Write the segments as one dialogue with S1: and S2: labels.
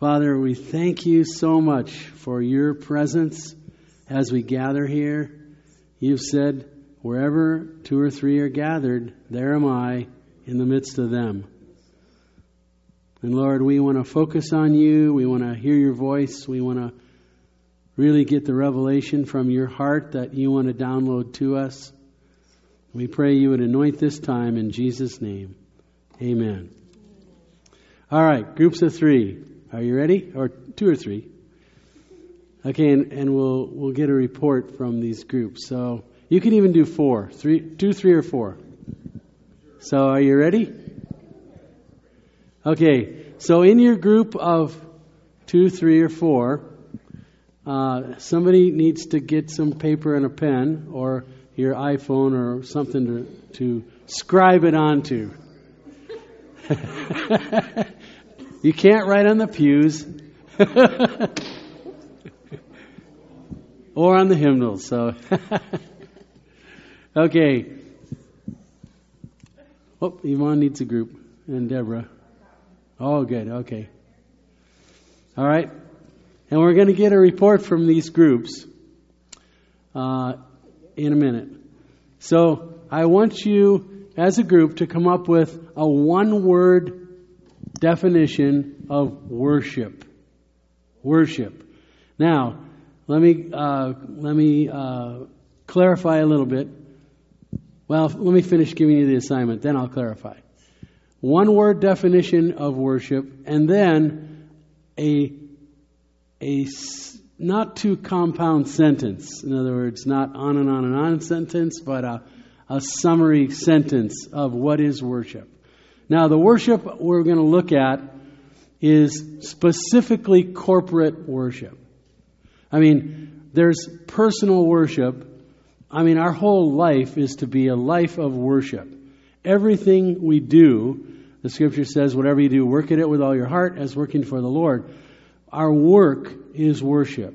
S1: Father, we thank you so much for your presence as we gather here. You've said, wherever two or three are gathered, there am I in the midst of them. And Lord, we want to focus on you. We want to hear your voice. We want to really get the revelation from your heart that you want to download to us. We pray you would anoint this time in Jesus' name. Amen. All right, groups of three. Are you ready? Or two or three? Okay, and, and we'll we'll get a report from these groups. So you can even do four, three, two, three, or four. So are you ready? Okay, so in your group of two, three, or four, uh, somebody needs to get some paper and a pen, or your iPhone, or something to to scribe it onto. You can't write on the pews or on the hymnals. So, okay. Oh, Yvonne needs a group, and Deborah. Oh, good. Okay. All right. And we're going to get a report from these groups uh, in a minute. So I want you, as a group, to come up with a one word definition of worship. Worship. Now, let me uh, let me uh, clarify a little bit. Well, let me finish giving you the assignment, then I'll clarify. One word definition of worship, and then a a not too compound sentence. In other words, not on and on and on sentence, but a, a summary sentence of what is worship. Now, the worship we're going to look at is specifically corporate worship. I mean, there's personal worship. I mean, our whole life is to be a life of worship. Everything we do, the scripture says, whatever you do, work at it with all your heart as working for the Lord. Our work is worship.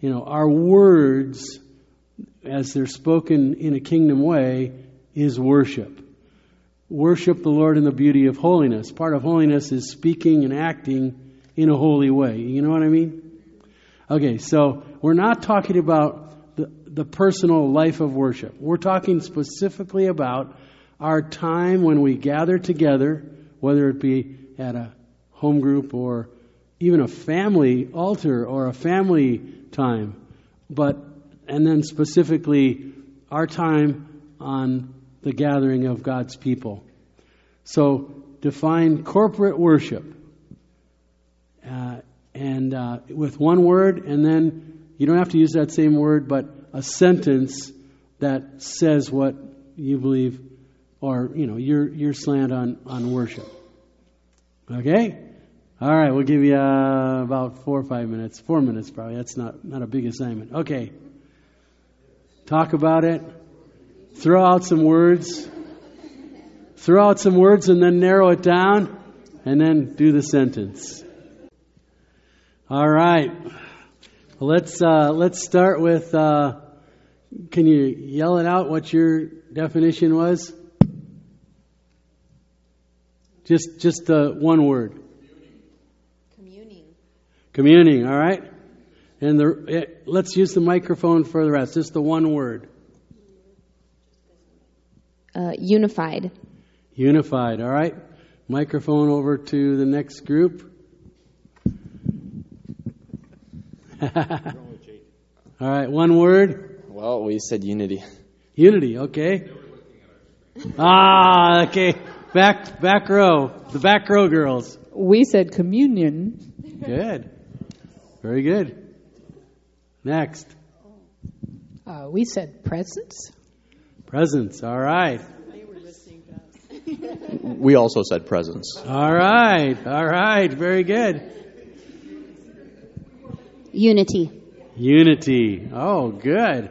S1: You know, our words, as they're spoken in a kingdom way, is worship worship the Lord in the beauty of holiness. Part of holiness is speaking and acting in a holy way. You know what I mean? Okay, so we're not talking about the, the personal life of worship. We're talking specifically about our time when we gather together, whether it be at a home group or even a family altar or a family time. But, and then specifically our time on the gathering of God's people. So define corporate worship. Uh, and uh, with one word, and then you don't have to use that same word, but a sentence that says what you believe, or you know your your slant on on worship. Okay, all right. We'll give you uh, about four or five minutes. Four minutes probably. That's not not a big assignment. Okay. Talk about it. Throw out some words. Throw out some words and then narrow it down and then do the sentence. All right. Well, let's uh, let's start with. Uh, can you yell it out? What your definition was? Just just uh, one word.
S2: Communing.
S1: Communing. All right. And the it, eh, let's use the microphone for the rest. Just the one word.
S2: Uh, unified.
S1: Unified. All right. Microphone over to the next group. All right. One word.
S3: Well, we said unity.
S1: Unity. Okay. Ah. Okay. Back back row. The back row girls.
S4: We said communion.
S1: Good. Very good. Next.
S4: Uh, we said presence.
S1: Presence. All right.
S3: We also said presence.
S1: All right. All right. Very good.
S2: Unity.
S1: Unity. Oh, good.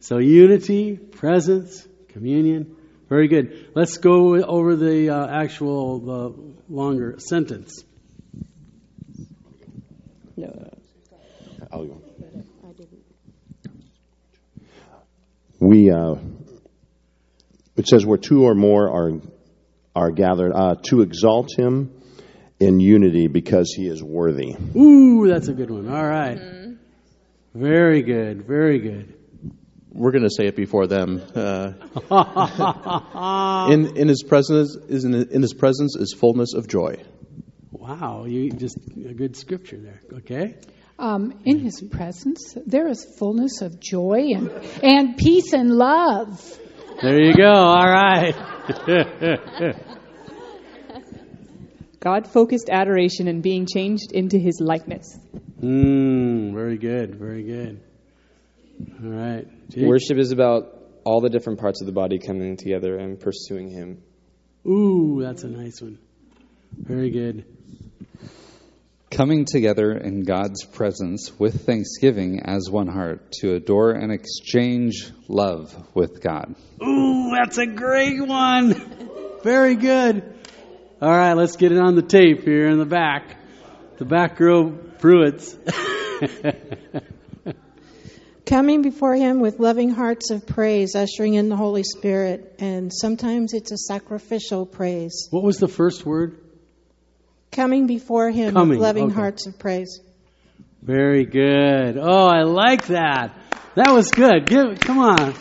S1: So unity, presence, communion. Very good. Let's go over the uh, actual uh, longer sentence.
S3: No. I'll go. We uh, it says where two or more are are gathered uh, to exalt him in unity because he is worthy.
S1: Ooh, that's a good one. All right. Very good. Very good.
S3: We're going to say it before them. Uh, in in his presence is in, in his presence is fullness of joy.
S1: Wow, you just a good scripture there. Okay.
S4: Um, in his presence, there is fullness of joy and, and peace and love.
S1: There you go. All right.
S5: God focused adoration and being changed into his likeness.
S1: mm, very good. Very good. All right. Jake?
S6: Worship is about all the different parts of the body coming together and pursuing Him.
S1: Ooh, that's a nice one. Very good.
S7: Coming together in God's presence with thanksgiving as one heart to adore and exchange love with God.
S1: Ooh, that's a great one. Very good. All right, let's get it on the tape here in the back. The back row Pruitts.
S8: Coming before Him with loving hearts of praise, ushering in the Holy Spirit, and sometimes it's a sacrificial praise.
S1: what was the first word?
S8: Coming before Him
S1: Coming,
S8: with loving
S1: okay.
S8: hearts of praise.
S1: Very good. Oh, I like that. That was good. Give, come on.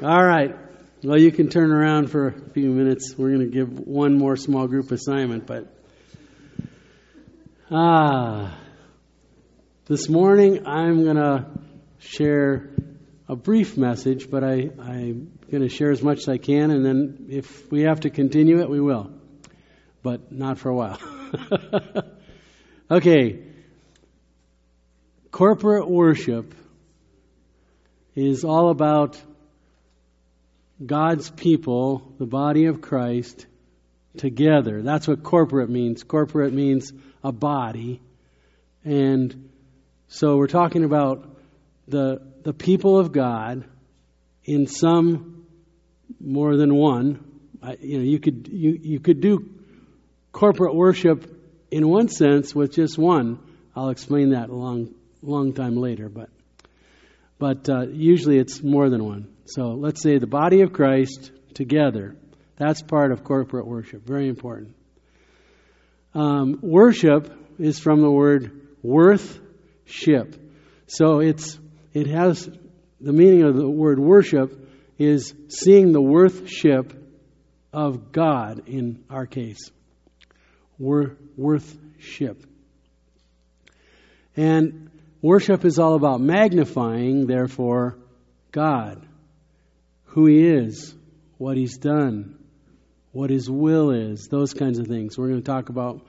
S1: All right. Well, you can turn around for a few minutes. We're going to give one more small group assignment, but ah, this morning I'm going to share a brief message, but I, I'm going to share as much as I can, and then if we have to continue it, we will, but not for a while. okay. Corporate worship is all about God's people, the body of Christ, together. That's what corporate means. Corporate means a body. And so we're talking about the, the people of God in some more than one. I, you know, you could, you, you could do corporate worship in one sense with just one. I'll explain that a long, long time later, but, but uh, usually it's more than one. So let's say the body of Christ together. That's part of corporate worship. Very important. Um, worship is from the word worth ship. So it's it has the meaning of the word worship is seeing the worthship of God in our case. Wor- worthship. And worship is all about magnifying, therefore, God, who He is, what He's done, what His will is, those kinds of things. We're going to talk about.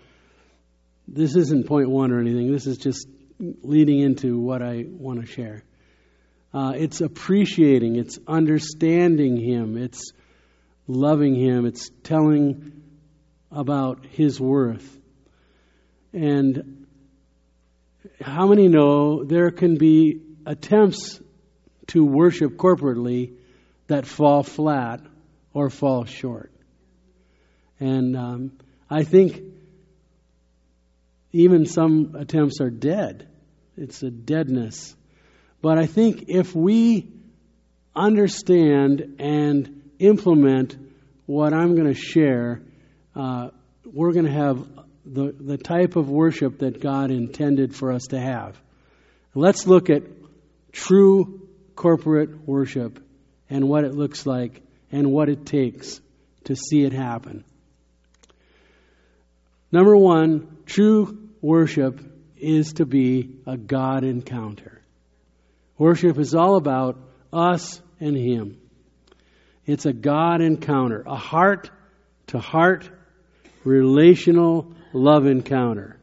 S1: This isn't point one or anything. This is just leading into what I want to share. Uh, it's appreciating, it's understanding Him, it's loving Him, it's telling about His worth. And how many know there can be attempts to worship corporately that fall flat or fall short? And um, I think even some attempts are dead. It's a deadness. But I think if we understand and implement what I'm going to share, uh, we're going to have the, the type of worship that God intended for us to have. Let's look at true corporate worship and what it looks like and what it takes to see it happen. Number one, true worship is to be a God encounter. Worship is all about us and Him. It's a God encounter, a heart to heart relational love encounter.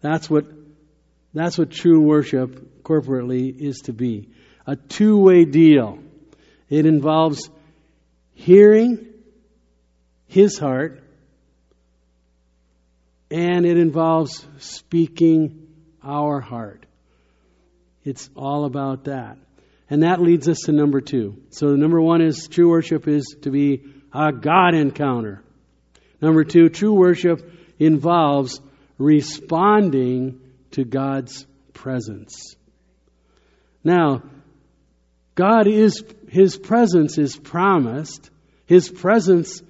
S1: That's what that's what true worship corporately is to be. A two-way deal. It involves hearing his heart and it involves speaking our heart. It's all about that. And that leads us to number two. So, number one is true worship is to be a God encounter. Number two, true worship involves responding to God's presence. Now, God is, His presence is promised. His presence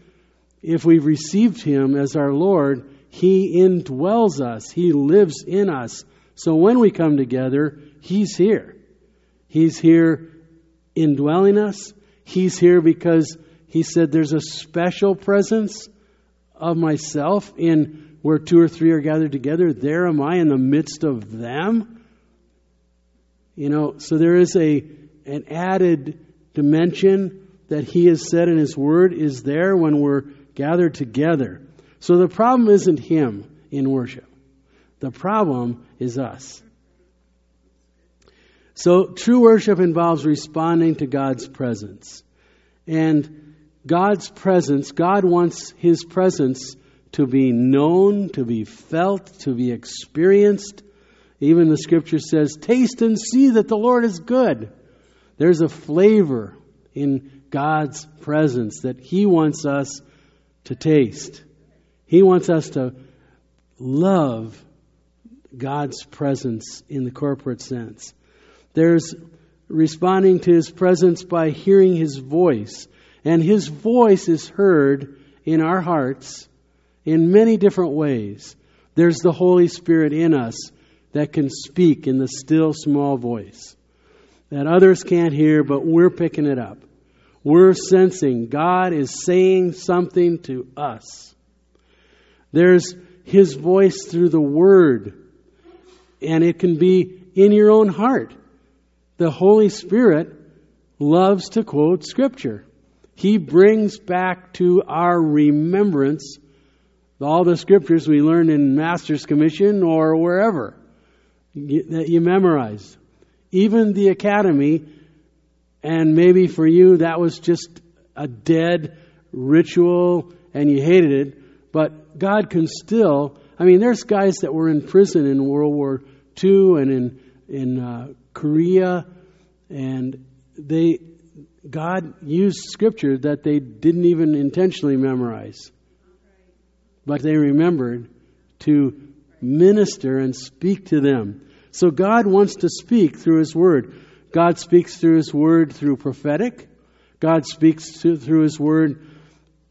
S1: if we've received Him as our Lord, He indwells us. He lives in us. So when we come together, He's here. He's here indwelling us. He's here because He said there's a special presence of myself in where two or three are gathered together. There am I in the midst of them. You know, so there is a an added dimension that he has said in his word is there when we're gathered together. So the problem isn't him in worship. The problem is us. So true worship involves responding to God's presence. And God's presence, God wants his presence to be known, to be felt, to be experienced. Even the scripture says, Taste and see that the Lord is good. There's a flavor in God's presence that He wants us to taste. He wants us to love God's presence in the corporate sense. There's responding to His presence by hearing His voice. And His voice is heard in our hearts in many different ways. There's the Holy Spirit in us that can speak in the still small voice that others can't hear, but we're picking it up. We're sensing God is saying something to us. There's His voice through the Word, and it can be in your own heart. The Holy Spirit loves to quote Scripture. He brings back to our remembrance all the scriptures we learned in Master's Commission or wherever that you memorized. Even the academy, and maybe for you that was just a dead ritual and you hated it, but God can still. I mean, there's guys that were in prison in World War II and in in uh, Korea, and they God used scripture that they didn't even intentionally memorize, but they remembered to minister and speak to them. So God wants to speak through His Word. God speaks through His Word through prophetic. God speaks through His Word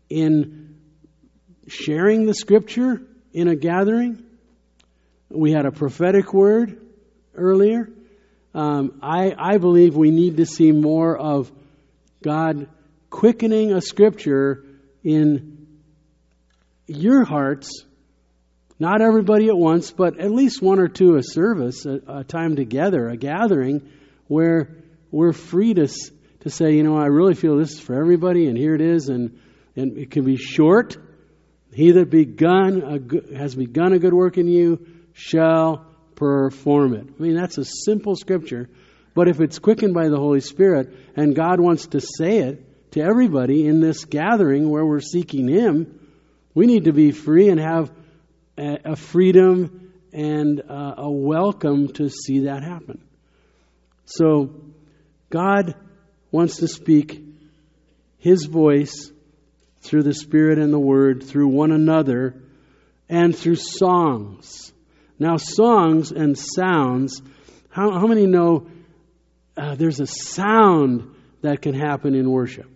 S1: in sharing the Scripture in a gathering. We had a prophetic word earlier. Um, I, I believe we need to see more of God quickening a Scripture in your hearts not everybody at once, but at least one or two a service, a, a time together, a gathering where we're free to, to say, you know, I really feel this is for everybody, and here it is, and, and it can be short. He that begun a good, has begun a good work in you shall perform it. I mean, that's a simple scripture, but if it's quickened by the Holy Spirit and God wants to say it to everybody in this gathering where we're seeking Him, we need to be free and have a freedom and a welcome to see that happen. So, God wants to speak His voice through the Spirit and the Word, through one another, and through songs. Now, songs and sounds, how, how many know uh, there's a sound that can happen in worship?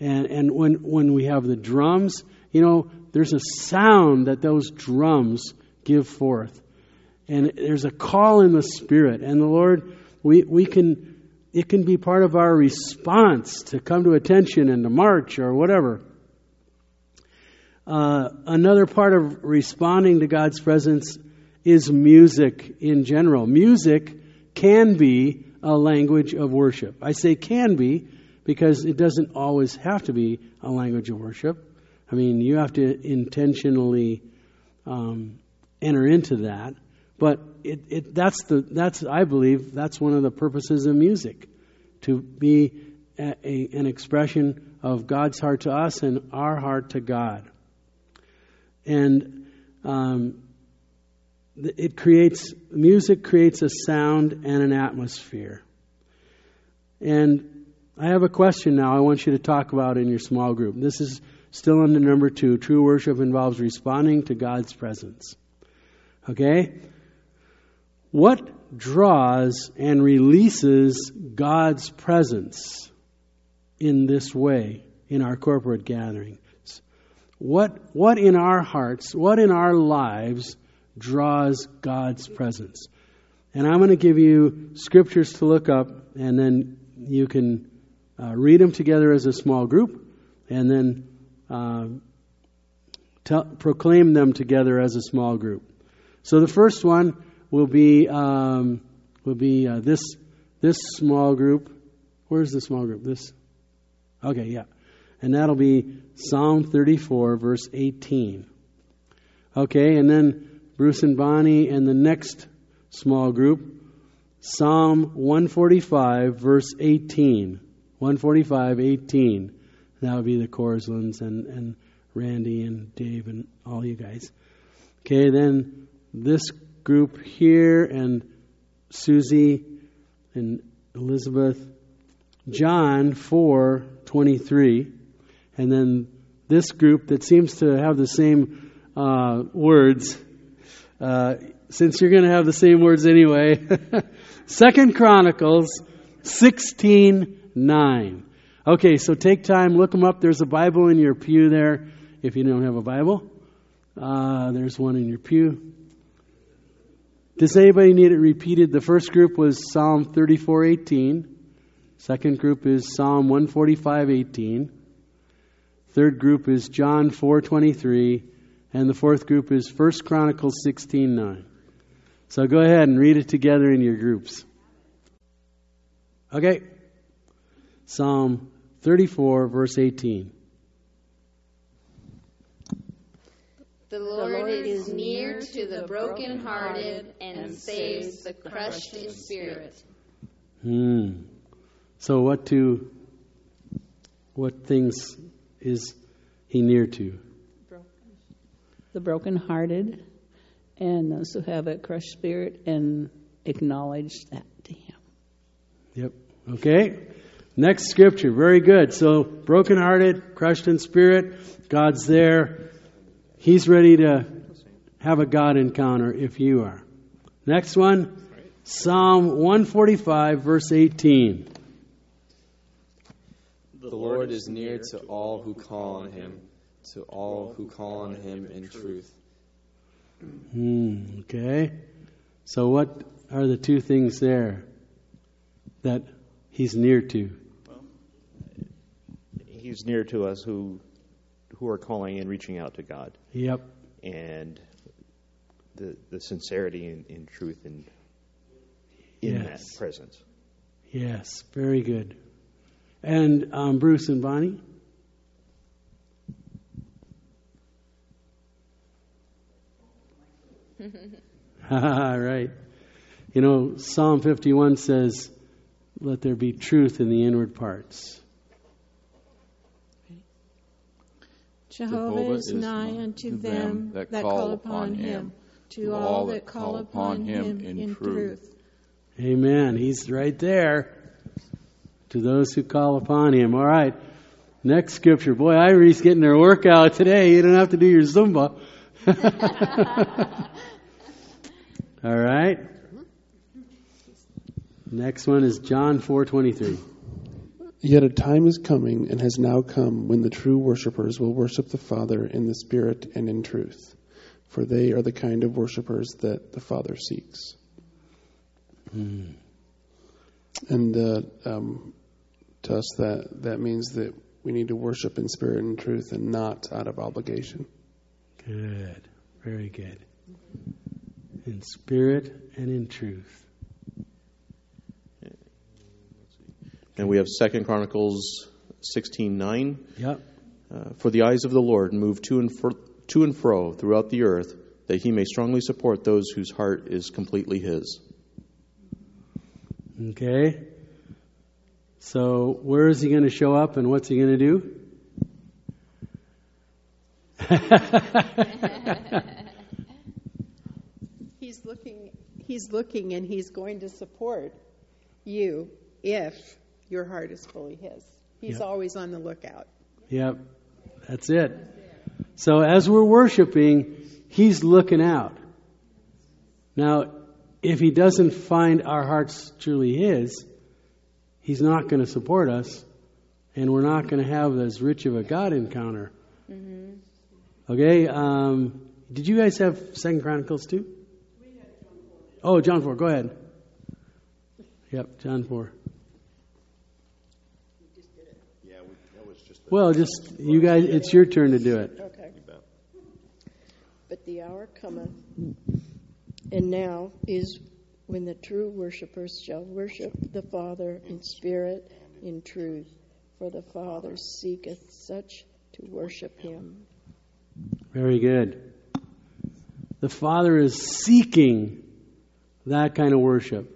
S1: And, and when, when we have the drums, you know, there's a sound that those drums give forth. And there's a call in the Spirit. And the Lord, we, we can, it can be part of our response to come to attention and to march or whatever. Uh, another part of responding to God's presence is music in general. Music can be a language of worship. I say can be because it doesn't always have to be a language of worship. I mean, you have to intentionally um, enter into that. But it, it, that's the that's I believe that's one of the purposes of music, to be a, a, an expression of God's heart to us and our heart to God. And um, it creates music creates a sound and an atmosphere. And I have a question now. I want you to talk about in your small group. This is Still under number two, true worship involves responding to God's presence. Okay? What draws and releases God's presence in this way in our corporate gatherings? what what in our hearts, what in our lives draws God's presence. And I'm going to give you scriptures to look up, and then you can uh, read them together as a small group, and then uh, tell, proclaim them together as a small group. So the first one will be um, will be uh, this this small group. Where's the small group? This. Okay, yeah, and that'll be Psalm 34, verse 18. Okay, and then Bruce and Bonnie and the next small group, Psalm 145, verse 18. 145, 18. That would be the Corslands and, and Randy and Dave and all you guys. Okay, then this group here and Susie and Elizabeth, John 4, 23. And then this group that seems to have the same uh, words, uh, since you're going to have the same words anyway. Second Chronicles 16 9. Okay, so take time, look them up. There's a Bible in your pew there if you don't have a Bible. Uh, there's one in your pew. Does anybody need it repeated? The first group was Psalm 34:18. Second group is Psalm 145:18. Third group is John 4:23, and the fourth group is 1 Chronicles 16:9. So go ahead and read it together in your groups. Okay. Psalm 34 verse 18.
S2: The Lord is near to the brokenhearted and saves the crushed in spirit.
S1: Hmm. So what to what things is he near to?
S9: The brokenhearted and those who have a crushed spirit and acknowledge that to him.
S1: Yep. Okay. Next scripture. Very good. So brokenhearted, crushed in spirit, God's there. He's ready to have a God encounter if you are. Next one. Psalm 145 verse 18.
S6: The Lord is near to all who call on him, to all who call on him in truth.
S1: Hmm, okay. So what are the two things there that he's near to?
S10: Well, He's near to us who who are calling and reaching out to God,
S1: Yep.
S10: and the the sincerity and, in truth in in
S1: Yes.
S10: that presence.
S1: Yes. Very good. And um, Bruce and Bonnie? right. You know, Psalm 51 says, Let there be truth in the inward parts.
S8: Jehovah is nigh unto them that call upon him, to all that call upon him in truth.
S1: Amen. He's right there to those who call upon him. All right. Next scripture. Boy, Irie's getting her workout today. You don't have to do your Zumba. All right. Next one is John 4:23.
S11: Yet a time is coming and has now come when the true worshippers will worship the Father in the Spirit and in truth, for they are the kind of worshippers that the Father seeks.
S1: Hmm.
S11: And uh, um, to us, that, that means that we need to worship in spirit and truth and not out of obligation.
S1: Good. Very good. In spirit and in truth.
S3: And we have Second Chronicles 16:9.
S1: Yep.
S3: Uh, For the eyes of the Lord move to and, fro, to and fro throughout the earth, that he may strongly support those whose heart is completely his.
S1: Okay. So, where is he going to show up and what's he going to do?
S12: He's looking, he's looking and he's going to support you if your heart is fully his. He's
S1: Yep.
S12: always on the lookout.
S1: Yep. That's it. So, as we're worshiping, he's looking out. Now, if he doesn't find our hearts truly his, he's not going to support us, and we're not going to have as rich of a God encounter. Okay. Um, did you guys have Second Chronicles too? Oh, John four. Go ahead. Yep, John four. Well, just you guys. It's your turn to do it.
S13: Okay. But the hour cometh, and now is when the true worshippers shall worship the Father in spirit, in truth. For the Father seeketh such to worship him.
S1: Very good. The Father is seeking that kind of worship.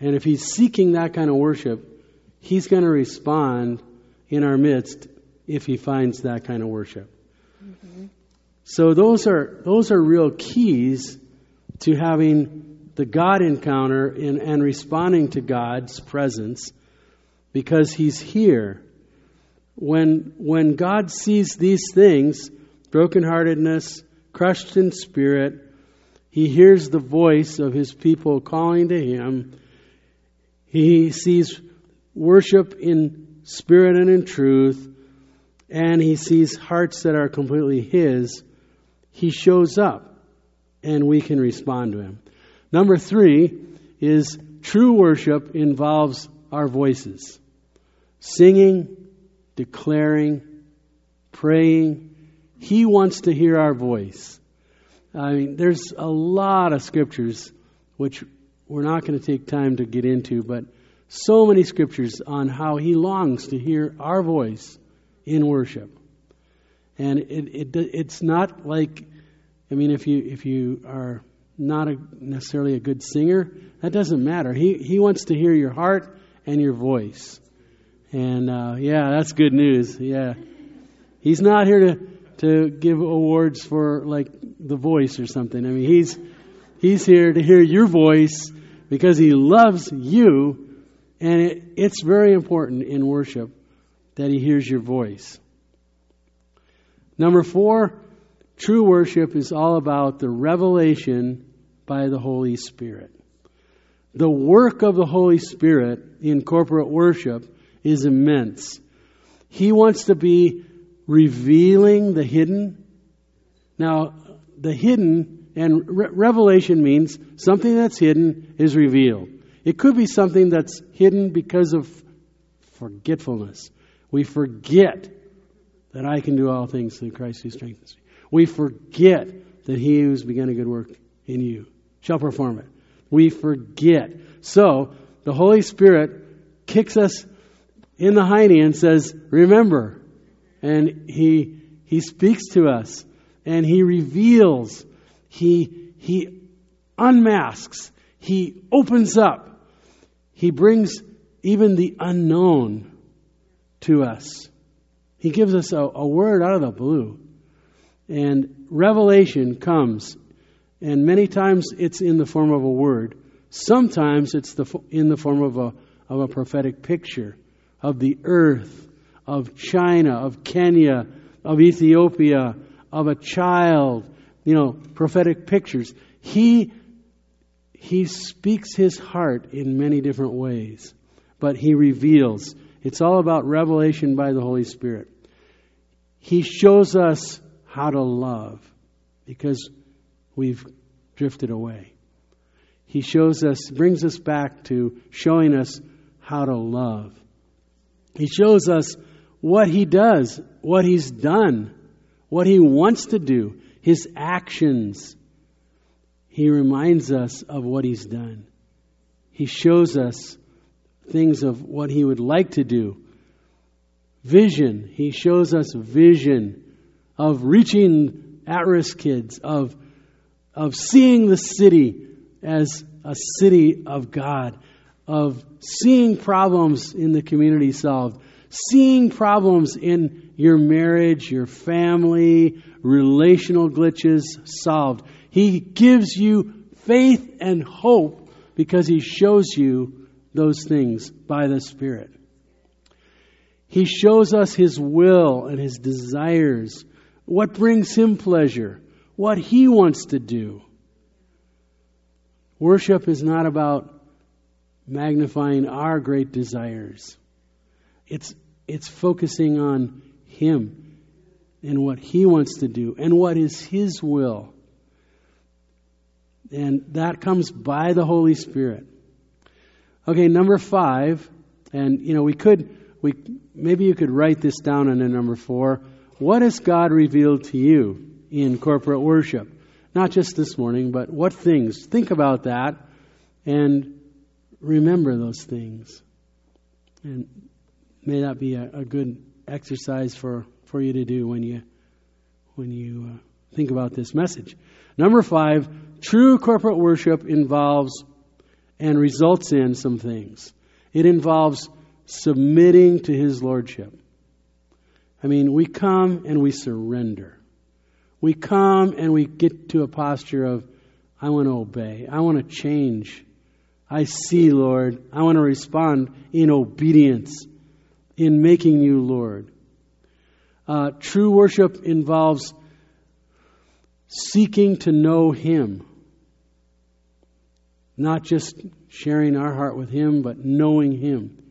S1: And if He's seeking that kind of worship, He's going to respond in our midst if He finds that kind of worship. Mm-hmm. So those are those are real keys to having the God encounter in, and responding to God's presence because He's here. When when God sees these things, brokenheartedness, crushed in spirit, he hears the voice of his people calling to him. He sees worship in spirit and in truth, and he sees hearts that are completely his. He shows up, and we can respond to him. Number three is true worship involves our voices singing, declaring, praying. He wants to hear our voice. I mean, there's a lot of scriptures which we're not going to take time to get into, but so many scriptures on how he longs to hear our voice in worship. And it, it it's not like, I mean, if you if you are not a, necessarily a good singer, that doesn't matter. He he wants to hear your heart and your voice. And uh, yeah, that's good news. Yeah, he's not here to to give awards for like the voice or something. I mean, he's he's here to hear your voice because he loves you, and it, it's very important in worship that he hears your voice. Number four, true worship is all about the revelation by the Holy Spirit. The work of the Holy Spirit in corporate worship is immense. He wants to be revealing the hidden. Now, the hidden and re- revelation means something that's hidden is revealed. It could be something that's hidden because of forgetfulness. We forget that I can do all things through Christ who strengthens me. We forget that he who's begun a good work in you shall perform it. We forget. So, the Holy Spirit kicks us in the hiney and says, Remember. And he, he speaks to us and he reveals, he, he unmasks, he opens up, he brings even the unknown to us. He gives us a, a word out of the blue. And revelation comes, and many times it's in the form of a word. Sometimes it's the, in the form of a, of a prophetic picture of the earth, of China, of Kenya, of Ethiopia, of a child, you know, prophetic pictures. He, he speaks his heart in many different ways, but he reveals. It's all about revelation by the Holy Spirit. He shows us how to love because we've drifted away. He shows us, brings us back to showing us how to love. He shows us what he does, what he's done, what he wants to do, his actions. He reminds us of what he's done. He shows us things of what he would like to do. Vision. He shows us vision of reaching at risk kids, of, of seeing the city as a city of God, of seeing problems in the community solved, seeing problems in your marriage, your family, relational glitches solved. He gives you faith and hope because He shows you those things by the Spirit. He shows us His will and His desires, what brings Him pleasure, what He wants to do. Worship is not about magnifying our great desires. It's, it's focusing on Him. and what He wants to do and what is His will. And that comes by the Holy Spirit. Okay, number five, and you know, we could, we, maybe you could write this down a number four. What has God revealed to you in corporate worship? Not just this morning, but what things? Think about that and remember those things. And may not be a, a good exercise for, for you to do when you when you uh, think about this message. Number five, true corporate worship involves and results in some things. It involves submitting to His Lordship. I mean, we come and we surrender. We come and we get to a posture of, I want to obey. I want to change. I see, Lord. I want to respond in obedience, in making you Lord. Uh, true worship involves seeking to know Him. Not just sharing our heart with Him, but knowing Him.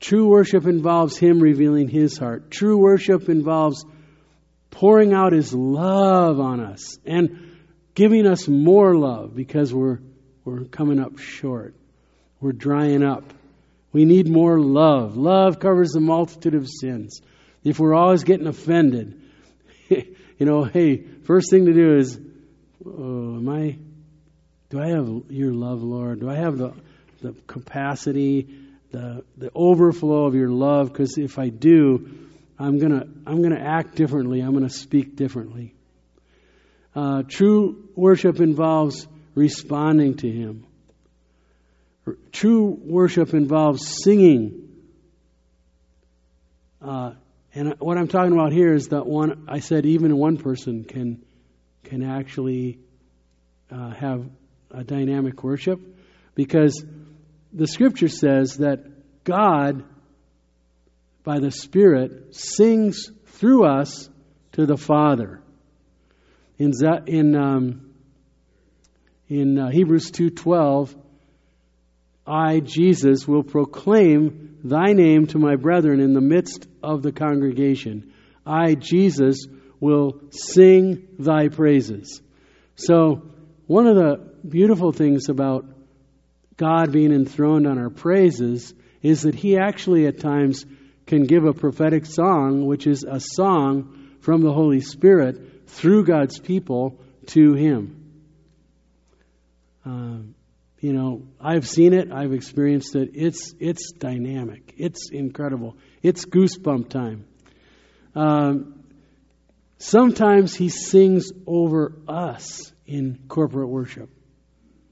S1: True worship involves Him revealing His heart. True worship involves pouring out His love on us and giving us more love because we're, we're coming up short. We're drying up. We need more love. Love covers the multitude of sins. If we're always getting offended, you know, hey, first thing to do is, oh, am I, do I have your love, Lord? Do I have the, the capacity, the, the overflow of your love? Because if I do, I'm gonna, I'm gonna act differently. I'm gonna speak differently. Uh, true worship involves responding to Him. True worship involves singing. Uh, and what I'm talking about here is that one, I said even one person can, can actually uh, have a dynamic worship because the scripture says that God, by the Spirit, sings through us to the Father. In, in, um, in uh, Hebrews 2.12, I, Jesus, will proclaim thy name to my brethren in the midst of the congregation. I, Jesus, will sing thy praises. So, one of the beautiful things about God being enthroned on our praises is that He actually at times can give a prophetic song, which is a song from the Holy Spirit through God's people to Him. Um, you know, I've seen it, I've experienced it. It's it's dynamic. It's incredible. It's goosebump time. Um, sometimes he sings over us in corporate worship.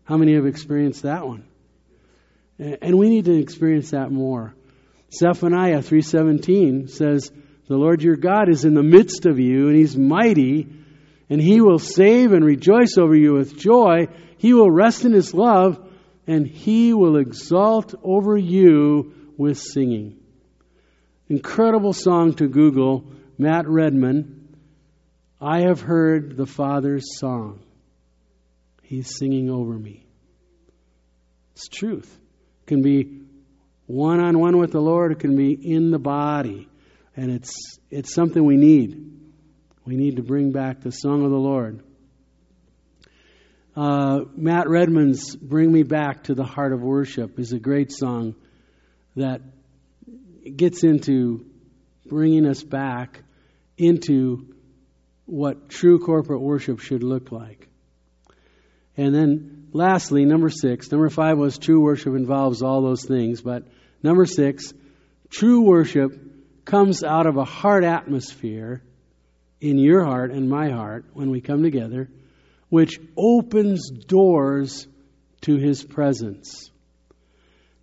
S1: How many have experienced that one? And we need to experience that more. Zephaniah 3:17 says, "The Lord your God is in the midst of you, and he's mighty, and he will save and rejoice over you with joy." He will rest in his love, and he will exalt over you with singing. Incredible song to Google, Matt Redman. I have heard the Father's song. He's singing over me. It's truth. It can be one on one with the Lord, it can be in the body. And it's, it's something we need. We need to bring back the song of the Lord. Uh, Matt Redman's Bring Me Back to the Heart of Worship is a great song that gets into bringing us back into what true corporate worship should look like. And then, lastly, number six. Number five was true worship involves all those things, but number six, true worship comes out of a heart atmosphere in your heart and my heart when we come together which opens doors to his presence.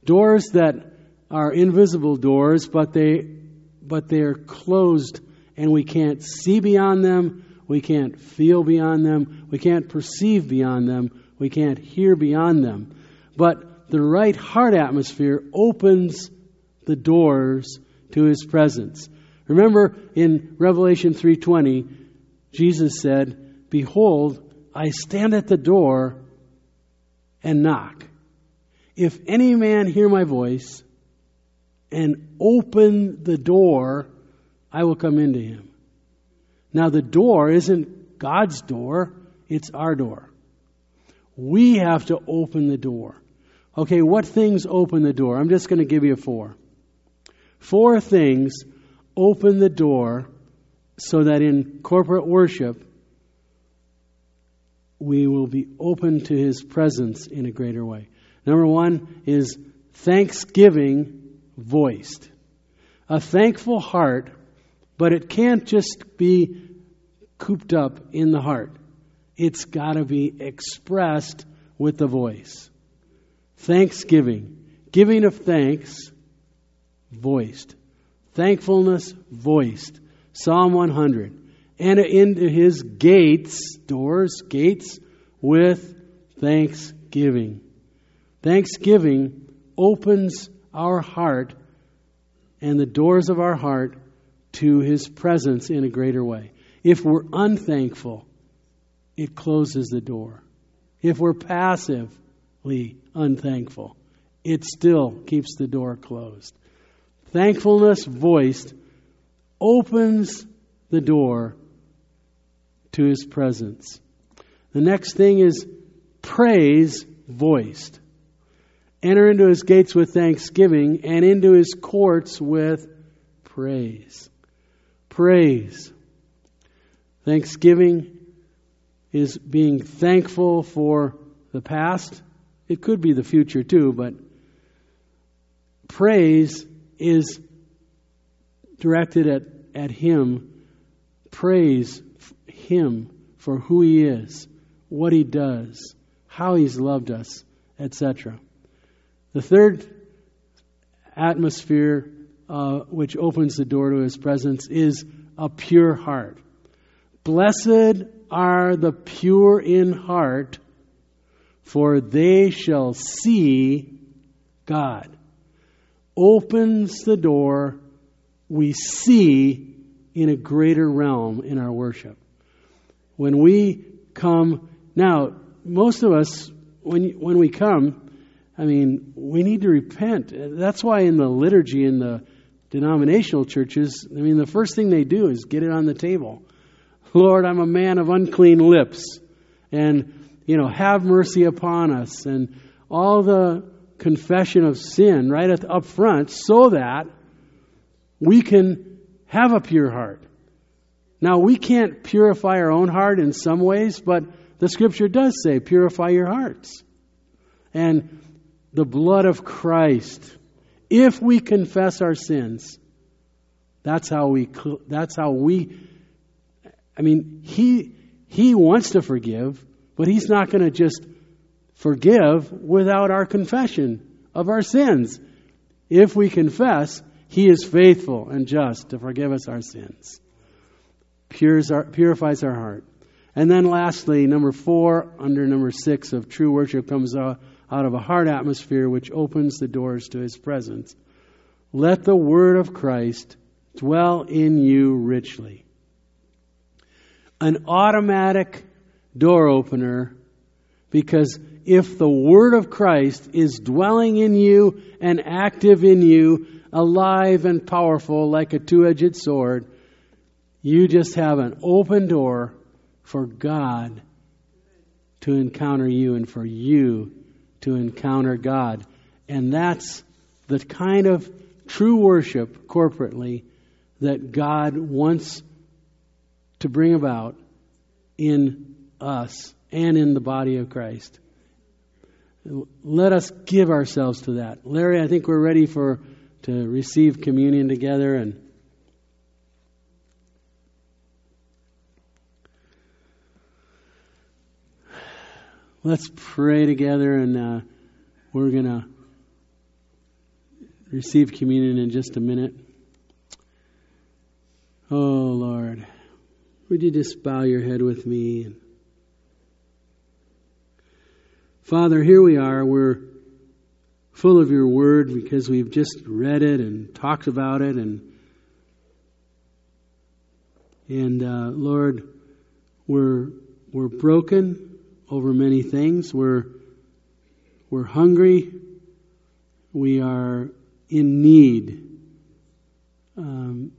S1: Doors that are invisible doors, but they but they're closed and we can't see beyond them, we can't feel beyond them, we can't perceive beyond them, we can't hear beyond them. But the right heart atmosphere opens the doors to his presence. Remember in Revelation 3:20, Jesus said, "Behold, I stand at the door and knock. If any man hear my voice and open the door, I will come into him. Now, the door isn't God's door, it's our door. We have to open the door. Okay, what things open the door? I'm just going to give you four. Four things open the door so that in corporate worship, we will be open to his presence in a greater way. Number one is thanksgiving voiced. A thankful heart, but it can't just be cooped up in the heart. It's got to be expressed with the voice. Thanksgiving, giving of thanks, voiced. Thankfulness, voiced. Psalm 100. Enter into his gates, doors, gates, with thanksgiving. Thanksgiving opens our heart and the doors of our heart to his presence in a greater way. If we're unthankful, it closes the door. If we're passively unthankful, it still keeps the door closed. Thankfulness voiced opens the door to his presence. The next thing is praise voiced. Enter into his gates with thanksgiving and into his courts with praise. Praise. Thanksgiving is being thankful for the past. It could be the future too, but praise is directed at, at Him. Praise Him for who He is, what He does, how He's loved us, etc. The third atmosphere uh, which opens the door to His presence is a pure heart. Blessed are the pure in heart, for they shall see God. Opens the door, we see in a greater realm in our worship. When we come, now, most of us, when, when we come, I mean, we need to repent. That's why in the liturgy in the denominational churches, I mean, the first thing they do is get it on the table. Lord, I'm a man of unclean lips. And, you know, have mercy upon us. And all the confession of sin right up front so that we can have a pure heart. Now, we can't purify our own heart in some ways, but the scripture does say, purify your hearts. And the blood of Christ, if we confess our sins, that's how we, that's how we I mean, he, he wants to forgive, but he's not going to just forgive without our confession of our sins. If we confess, he is faithful and just to forgive us our sins. Our, purifies our heart. And then lastly, number four, under number six of true worship comes out of a heart atmosphere which opens the doors to his presence. Let the word of Christ dwell in you richly an automatic door opener because if the Word of Christ is dwelling in you and active in you, alive and powerful like a two edged sword, you just have an open door for God to encounter you and for you to encounter God. And that's the kind of true worship corporately that God wants to bring about in us and in the body of Christ. Let us give ourselves to that. Larry, I think we're ready for to receive communion together and let's pray together and uh, we're going to receive communion in just a minute. Oh, Lord. Would you just bow your head with me? Father, here we are. We're full of your word because we've just read it and talked about it and and uh, Lord, we're we're broken over many things. We're we're hungry. We are in need. Um,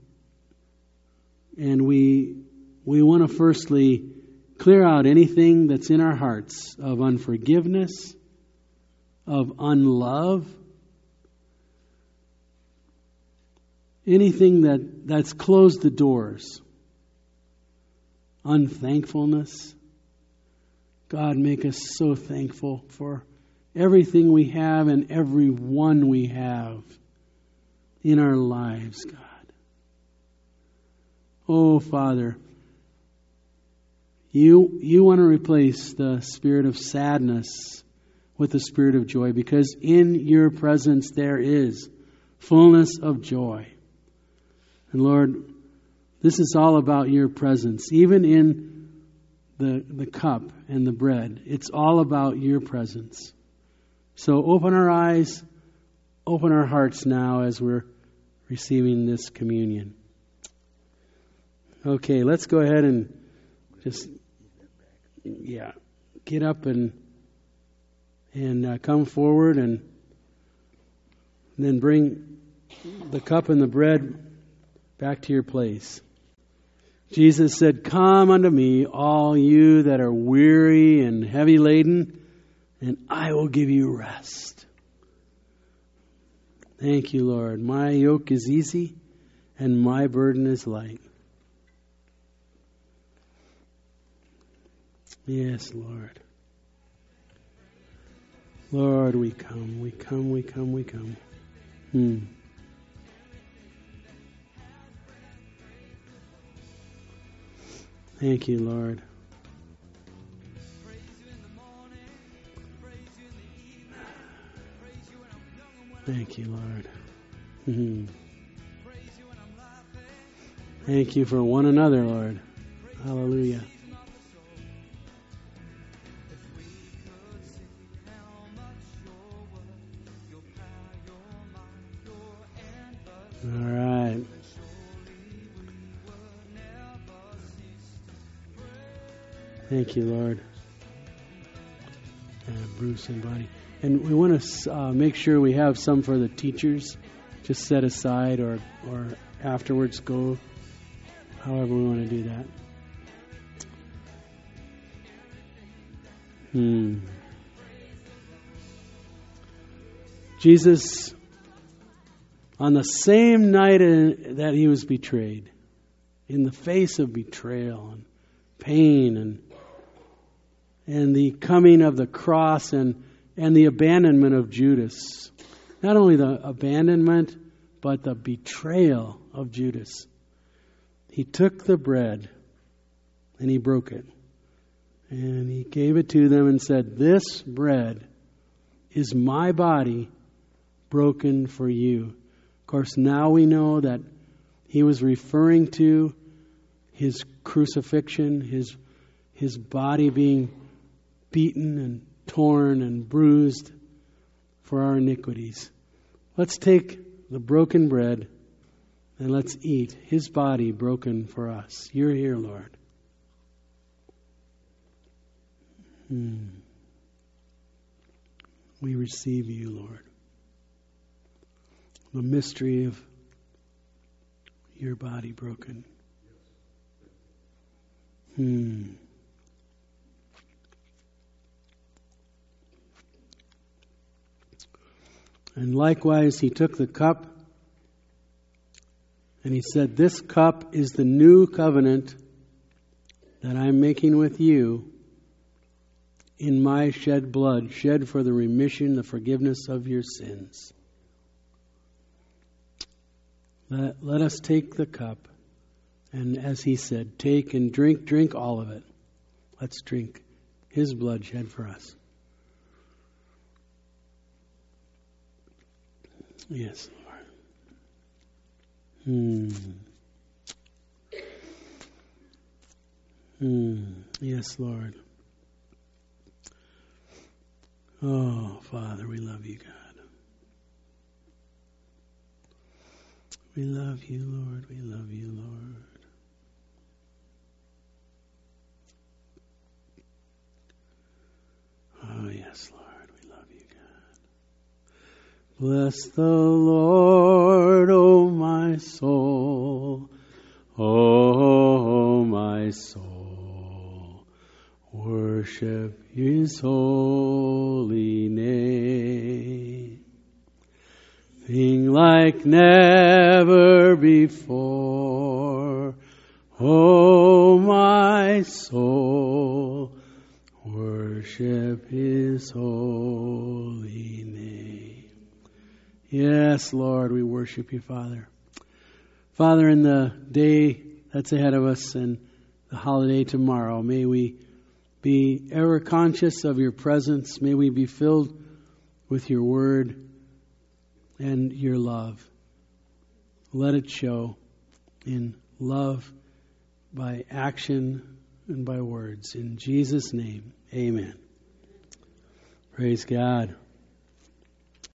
S1: And we, we want to firstly clear out anything that's in our hearts of unforgiveness, of unlove, anything that, that's closed the doors, unthankfulness. God, make us so thankful for everything we have and every one we have in our lives, God. Oh, Father, you, you want to replace the spirit of sadness with the spirit of joy because in your presence there is fullness of joy. And Lord, this is all about your presence, even in the, the cup and the bread. It's all about your presence. So open our eyes, open our hearts now as we're receiving this communion. Okay, let's go ahead and just, yeah, get up and and uh, come forward and then bring the cup and the bread back to your place. Jesus said, Come unto me, all you that are weary and heavy laden, and I will give you rest. Thank you, Lord. My yoke is easy and my burden is light. Yes, Lord. Lord, we come, we come, we come, we come. Hmm. Thank you, Lord. Thank you, Lord. Mm-hmm. Thank you for one another, Lord. Hallelujah. All right. Thank you, Lord. Uh, Bruce and Bonnie. And we want to uh, make sure we have some for the teachers, just set aside or, or afterwards go, however we want to do that. Hmm. Jesus, on the same night that he was betrayed, in the face of betrayal and pain and and the coming of the cross and, and the abandonment of Judas. Not only the abandonment, but the betrayal of Judas. He took the bread and he broke it. And he gave it to them and said, This bread is my body broken for you. Course, now we know that he was referring to his crucifixion, his, his body being beaten and torn and bruised for our iniquities. Let's take the broken bread and let's eat his body broken for us. You're here, Lord. Hmm. We receive you, Lord. The mystery of your body broken. Hmm. And likewise, he took the cup and he said, This cup is the new covenant that I'm making with you in my shed blood, shed for the remission, the forgiveness of your sins. Let, let us take the cup, and as he said, take and drink, drink all of it. Let's drink his blood shed for us. Yes, Lord. Hmm. Hmm. Yes, Lord. Oh, Father, we love you, God. We love you, Lord. We love you, Lord. Oh, yes, Lord. We love you, God. Bless the Lord, O oh my soul. Oh, my soul. Worship his holy Sing like never before. Oh, my soul. Worship his holy name. Yes, Lord, we worship you, Father. Father, in the day that's ahead of us and the holiday tomorrow, may we be ever conscious of your presence. May we be filled with your word and your love. Let it show in love by action and by words. In Jesus' name, amen. Praise God.